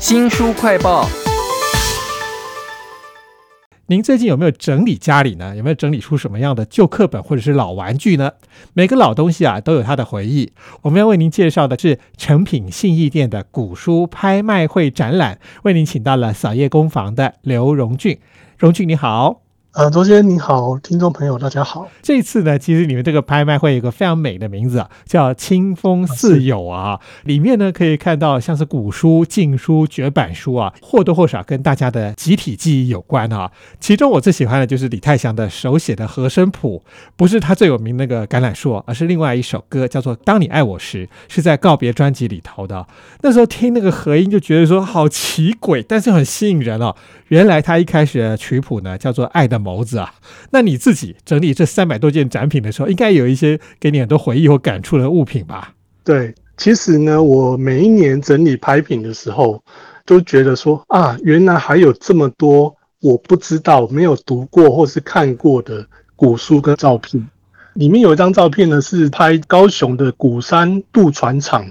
新书快报。您最近有没有整理家里呢？有没有整理出什么样的旧课本或者是老玩具呢？每个老东西啊都有它的回忆。我们要为您介绍的是诚品信义店的古书拍卖会展览，为您请到了扫叶工坊的刘荣俊。荣俊你好。呃，周先你好，听众朋友大家好。这次呢，其实你们这个拍卖会有个非常美的名字啊，叫“清风似友”啊。里面呢可以看到像是古书、禁书、绝版书啊，或多或少跟大家的集体记忆有关啊。其中我最喜欢的就是李泰祥的手写的和声谱，不是他最有名那个橄榄树，而是另外一首歌，叫做《当你爱我时》，是在告别专辑里头的。那时候听那个和音就觉得说好奇诡，但是很吸引人哦。原来他一开始的曲谱呢叫做《爱的》。眸子啊，那你自己整理这三百多件展品的时候，应该有一些给你很多回忆或感触的物品吧？对，其实呢，我每一年整理拍品的时候，都觉得说啊，原来还有这么多我不知道、没有读过或是看过的古书跟照片。里面有一张照片呢，是拍高雄的鼓山渡船厂。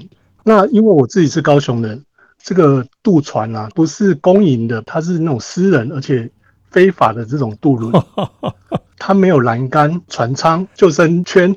那因为我自己是高雄人，这个渡船啊，不是公营的，它是那种私人，而且。非法的这种渡轮，它没有栏杆、船舱、救生圈，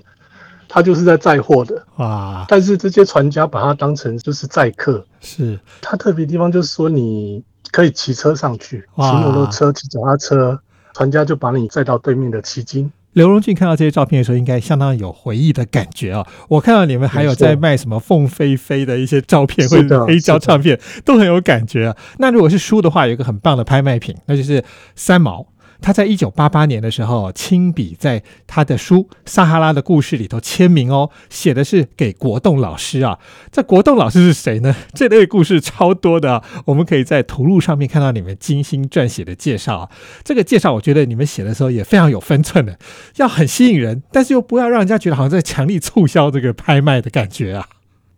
它就是在载货的。啊。但是这些船家把它当成就是载客，是。它特别地方就是说你可以骑车上去，骑摩托车、骑脚踏车，船家就把你载到对面的旗津。刘荣俊看到这些照片的时候，应该相当有回忆的感觉啊！我看到你们还有在卖什么凤飞飞的一些照片或者黑胶唱片，都很有感觉啊。那如果是书的话，有一个很棒的拍卖品，那就是三毛。他在一九八八年的时候亲笔在他的书《撒哈拉的故事》里头签名哦，写的是给国栋老师啊。这国栋老师是谁呢？这类故事超多的，我们可以在图录上面看到你们精心撰写的介绍。这个介绍我觉得你们写的时候也非常有分寸的，要很吸引人，但是又不要让人家觉得好像在强力促销这个拍卖的感觉啊。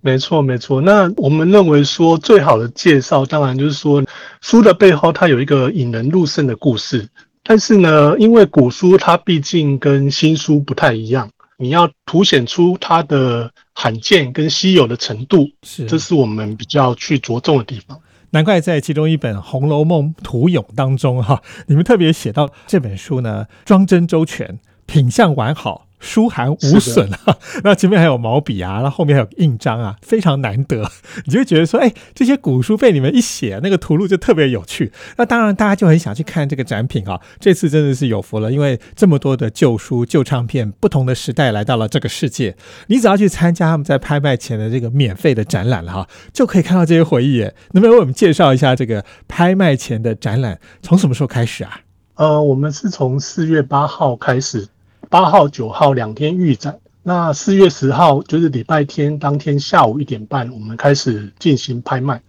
没错，没错。那我们认为说最好的介绍，当然就是说书的背后它有一个引人入胜的故事。但是呢，因为古书它毕竟跟新书不太一样，你要凸显出它的罕见跟稀有的程度，是，这是我们比较去着重的地方。难怪在其中一本《红楼梦图咏》当中，哈，你们特别写到这本书呢，装帧周全，品相完好。书函无损啊，那前面还有毛笔啊，那后面还有印章啊，非常难得。你就会觉得说，哎，这些古书被你们一写，那个图录就特别有趣。那当然，大家就很想去看这个展品啊。这次真的是有福了，因为这么多的旧书、旧唱片，不同的时代来到了这个世界。你只要去参加他们在拍卖前的这个免费的展览了哈，就可以看到这些回忆。能不能为我们介绍一下这个拍卖前的展览从什么时候开始啊？呃，我们是从四月八号开始。八号、九号两天预展，那四月十号就是礼拜天当天下午一点半，我们开始进行拍卖。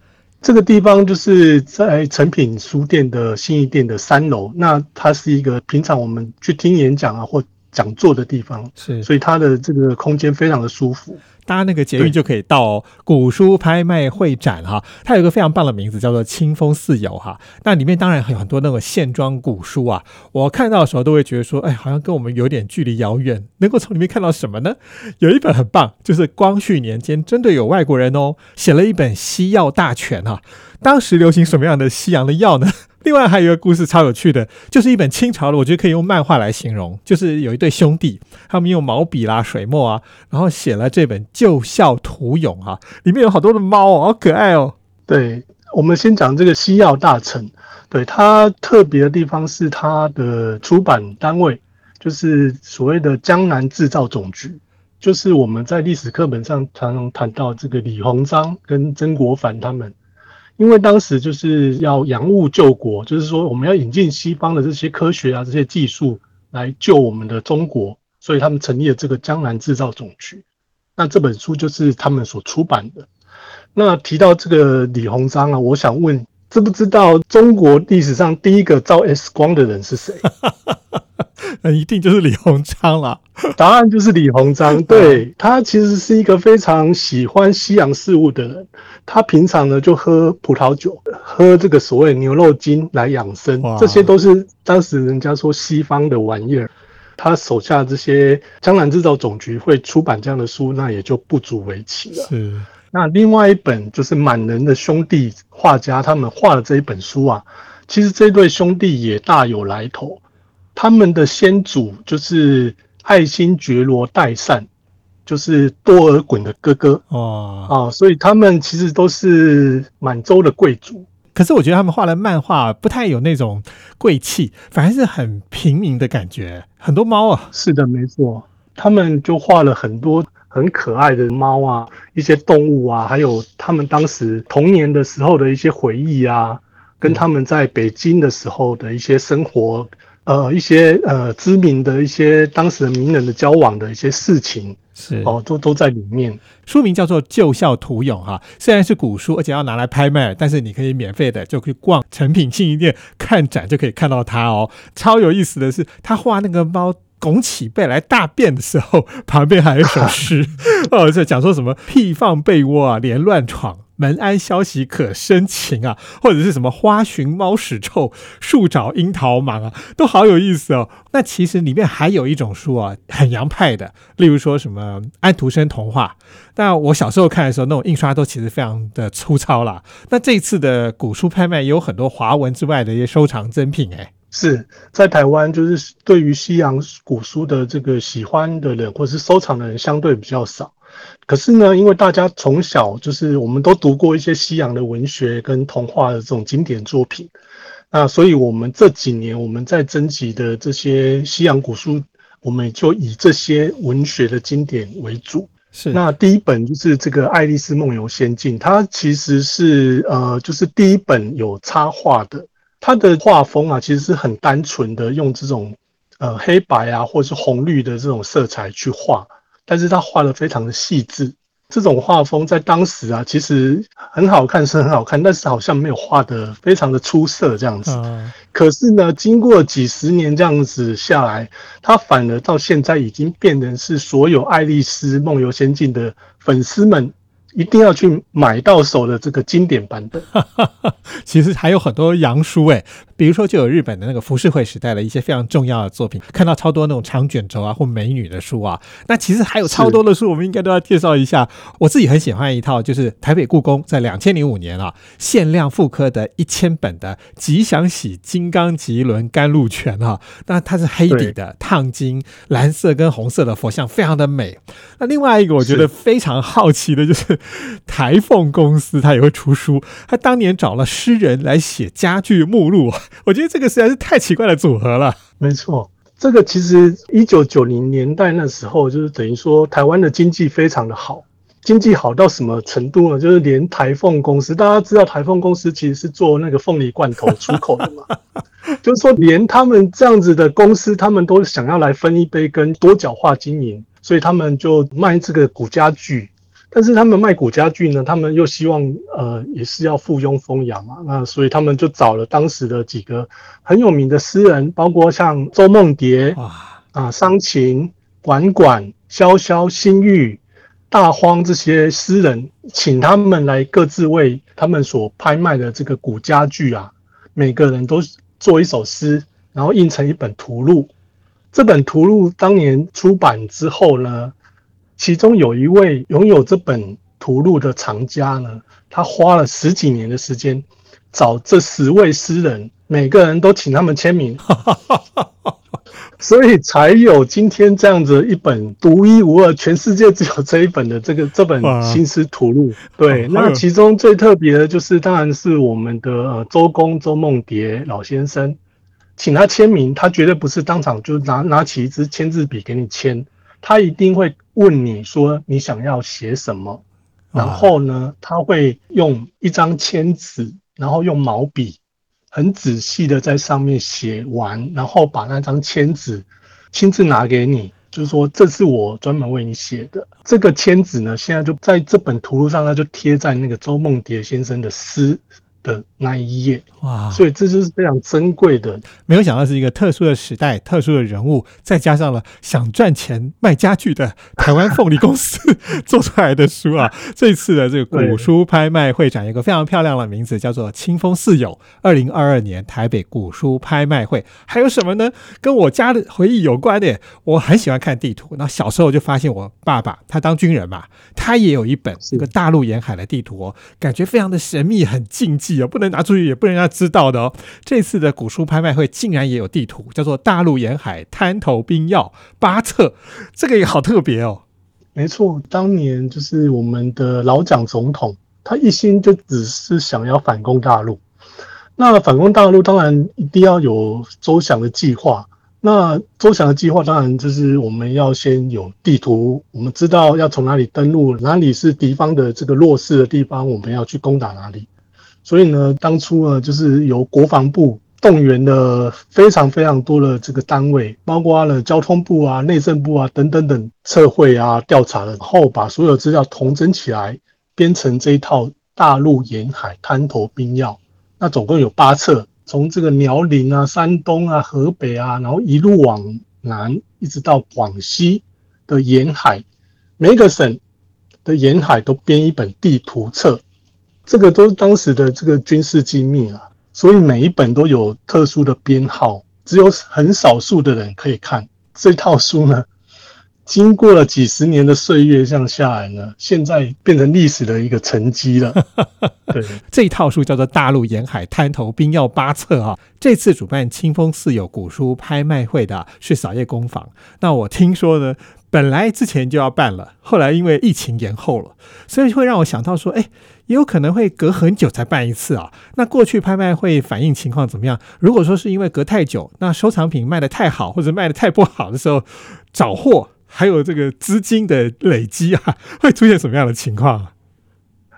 这个地方就是在诚品书店的新一店的三楼，那它是一个平常我们去听演讲啊或讲座的地方，是，所以它的这个空间非常的舒服。搭那个捷运就可以到古书拍卖会展哈，它有一个非常棒的名字叫做“清风四友”哈。那里面当然有很多那种线装古书啊，我看到的时候都会觉得说，哎，好像跟我们有点距离遥远。能够从里面看到什么呢？有一本很棒，就是光绪年间真的有外国人哦，写了一本西药大全哈。当时流行什么样的西洋的药呢？另外还有一个故事超有趣的，就是一本清朝的，我觉得可以用漫画来形容，就是有一对兄弟，他们用毛笔啦、水墨啊，然后写了这本《旧校图咏》啊，里面有好多的猫哦，好可爱哦。对，我们先讲这个西药大臣，对它特别的地方是它的出版单位，就是所谓的江南制造总局，就是我们在历史课本上常常谈到这个李鸿章跟曾国藩他们。因为当时就是要洋务救国，就是说我们要引进西方的这些科学啊、这些技术来救我们的中国，所以他们成立了这个江南制造总局。那这本书就是他们所出版的。那提到这个李鸿章啊，我想问，知不知道中国历史上第一个照 X 光的人是谁？那一定就是李鸿章了。答案就是李鸿章。对他其实是一个非常喜欢西洋事物的人。他平常呢就喝葡萄酒，喝这个所谓牛肉精来养生，这些都是当时人家说西方的玩意儿。他手下这些江南制造总局会出版这样的书，那也就不足为奇了。是。那另外一本就是满人的兄弟画家他们画的这一本书啊，其实这对兄弟也大有来头。他们的先祖就是爱新觉罗代善，就是多尔衮的哥哥哦啊，所以他们其实都是满洲的贵族。可是我觉得他们画的漫画不太有那种贵气，反而是很平民的感觉。很多猫啊，是的，没错，他们就画了很多很可爱的猫啊，一些动物啊，还有他们当时童年的时候的一些回忆啊，跟他们在北京的时候的一些生活，呃，一些呃知名的一些当时的名人的交往的一些事情。是哦，都都在里面。书名叫做《旧校图咏》哈，虽然是古书，而且要拿来拍卖，但是你可以免费的就可以逛成品信息店看展，就可以看到它哦。超有意思的是，他画那个猫拱起背来大便的时候，旁边还有一首诗哦，在讲说什么屁放被窝啊，连乱闯。门安消息可深情啊，或者是什么花寻猫屎臭，树找樱桃忙啊，都好有意思哦。那其实里面还有一种书啊，很洋派的，例如说什么安徒生童话。但我小时候看的时候，那种印刷都其实非常的粗糙啦。那这次的古书拍卖也有很多华文之外的一些收藏珍品，哎，是在台湾，就是对于西洋古书的这个喜欢的人，或是收藏的人，相对比较少。可是呢，因为大家从小就是我们都读过一些西洋的文学跟童话的这种经典作品，那所以我们这几年我们在征集的这些西洋古书，我们就以这些文学的经典为主。是，那第一本就是这个《爱丽丝梦游仙境》，它其实是呃，就是第一本有插画的，它的画风啊，其实是很单纯的，用这种呃黑白啊，或者是红绿的这种色彩去画。但是他画的非常的细致，这种画风在当时啊，其实很好看是很好看，但是好像没有画的非常的出色这样子。可是呢，经过几十年这样子下来，他反而到现在已经变成是所有《爱丽丝梦游仙境》的粉丝们。一定要去买到手的这个经典版本。其实还有很多洋书诶，比如说就有日本的那个浮世绘时代的一些非常重要的作品，看到超多那种长卷轴啊或美女的书啊。那其实还有超多的书，我们应该都要介绍一下。我自己很喜欢一套，就是台北故宫在两千零五年啊限量复刻的一千本的《吉祥喜金刚吉轮甘露泉》啊。那它是黑底的烫金，蓝色跟红色的佛像非常的美。那另外一个我觉得非常好奇的就是。台凤公司它也会出书，他当年找了诗人来写家具目录，我觉得这个实在是太奇怪的组合了。没错，这个其实一九九零年代那时候，就是等于说台湾的经济非常的好，经济好到什么程度呢？就是连台凤公司，大家知道台凤公司其实是做那个凤梨罐头出口的嘛，就是说连他们这样子的公司，他们都想要来分一杯羹，多角化经营，所以他们就卖这个古家具。但是他们卖古家具呢，他们又希望呃也是要附庸风雅嘛，那所以他们就找了当时的几个很有名的诗人，包括像周梦蝶啊、商禽、管管、萧萧、新玉、大荒这些诗人，请他们来各自为他们所拍卖的这个古家具啊，每个人都做一首诗，然后印成一本图录。这本图录当年出版之后呢？其中有一位拥有这本图录的藏家呢，他花了十几年的时间找这十位诗人，每个人都请他们签名，所以才有今天这样子一本独一无二、全世界只有这一本的这个这本新诗图录。对，那其中最特别的就是，当然是我们的呃周公周梦蝶老先生，请他签名，他绝对不是当场就拿拿起一支签字笔给你签。他一定会问你说你想要写什么，然后呢，他会用一张签纸，然后用毛笔很仔细的在上面写完，然后把那张签纸亲自拿给你，就是说这是我专门为你写的这个签纸呢。现在就在这本图录上，它就贴在那个周梦蝶先生的诗的那一页哇，所以这就是非常珍贵的。没有想到是一个特殊的时代、特殊的人物，再加上了想赚钱卖家具的台湾凤梨公司做出来的书啊。这次的这个古书拍卖会展，一个非常漂亮的名字，叫做“清风四友”。二零二二年台北古书拍卖会，还有什么呢？跟我家的回忆有关的。我很喜欢看地图，那小时候就发现我爸爸他当军人嘛，他也有一本这个大陆沿海的地图哦，感觉非常的神秘，很禁忌哦，不能拿出去，也不能让他知道的哦。这次的古书拍卖会竟然也有地图，叫做《大陆沿海滩头兵要八册》，这个也好特别哦。没错，当年就是我们的老蒋总统，他一心就只是想要反攻大陆。那反攻大陆当然一定要有周详的计划。那周详的计划当然就是我们要先有地图，我们知道要从哪里登陆，哪里是敌方的这个弱势的地方，我们要去攻打哪里。所以呢，当初呢，就是由国防部动员了非常非常多的这个单位，包括了交通部啊、内政部啊等等等测绘啊、调查了后，把所有资料统整起来，编成这一套大陆沿海滩头兵要。那总共有八册，从这个辽宁啊、山东啊、河北啊，然后一路往南，一直到广西的沿海，每个省的沿海都编一本地图册。这个都是当时的这个军事机密啊，所以每一本都有特殊的编号，只有很少数的人可以看这套书呢。经过了几十年的岁月，这样下来呢，现在变成历史的一个沉积了。对，这一套书叫做《大陆沿海滩头兵要八册》啊。这次主办清风寺有古书拍卖会的是扫叶工坊。那我听说呢，本来之前就要办了，后来因为疫情延后了，所以会让我想到说，哎，也有可能会隔很久才办一次啊。那过去拍卖会反应情况怎么样？如果说是因为隔太久，那收藏品卖的太好或者卖的太不好的时候，找货。还有这个资金的累积啊，会出现什么样的情况？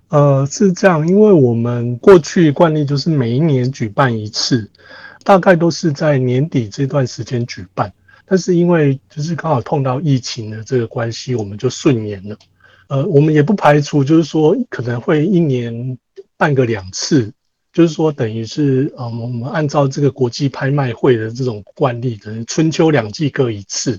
呃，是这样，因为我们过去惯例就是每一年举办一次，大概都是在年底这段时间举办。但是因为就是刚好碰到疫情的这个关系，我们就顺延了。呃，我们也不排除就是说可能会一年办个两次，就是说等于是呃，我们按照这个国际拍卖会的这种惯例，可能春秋两季各一次。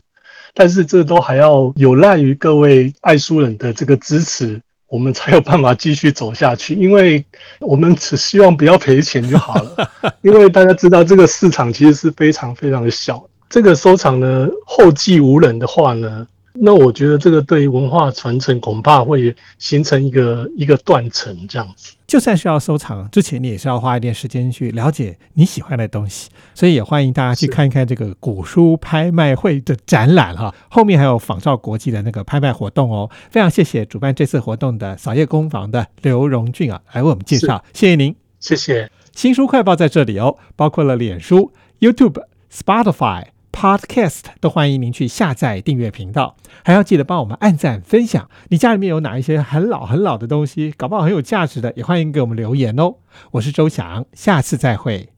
但是这都还要有赖于各位爱书人的这个支持，我们才有办法继续走下去。因为我们只希望不要赔钱就好了。因为大家知道这个市场其实是非常非常的小，这个收藏呢后继无人的话呢。那我觉得这个对文化传承恐怕会形成一个一个断层这样子。就算是要收藏，之前你也是要花一点时间去了解你喜欢的东西，所以也欢迎大家去看一看这个古书拍卖会的展览哈。后面还有仿照国际的那个拍卖活动哦。非常谢谢主办这次活动的扫叶工坊的刘荣俊啊，来为我们介绍，谢谢您，谢谢。新书快报在这里哦，包括了脸书、YouTube、Spotify。Podcast 都欢迎您去下载订阅频道，还要记得帮我们按赞分享。你家里面有哪一些很老很老的东西，搞不好很有价值的，也欢迎给我们留言哦。我是周翔，下次再会。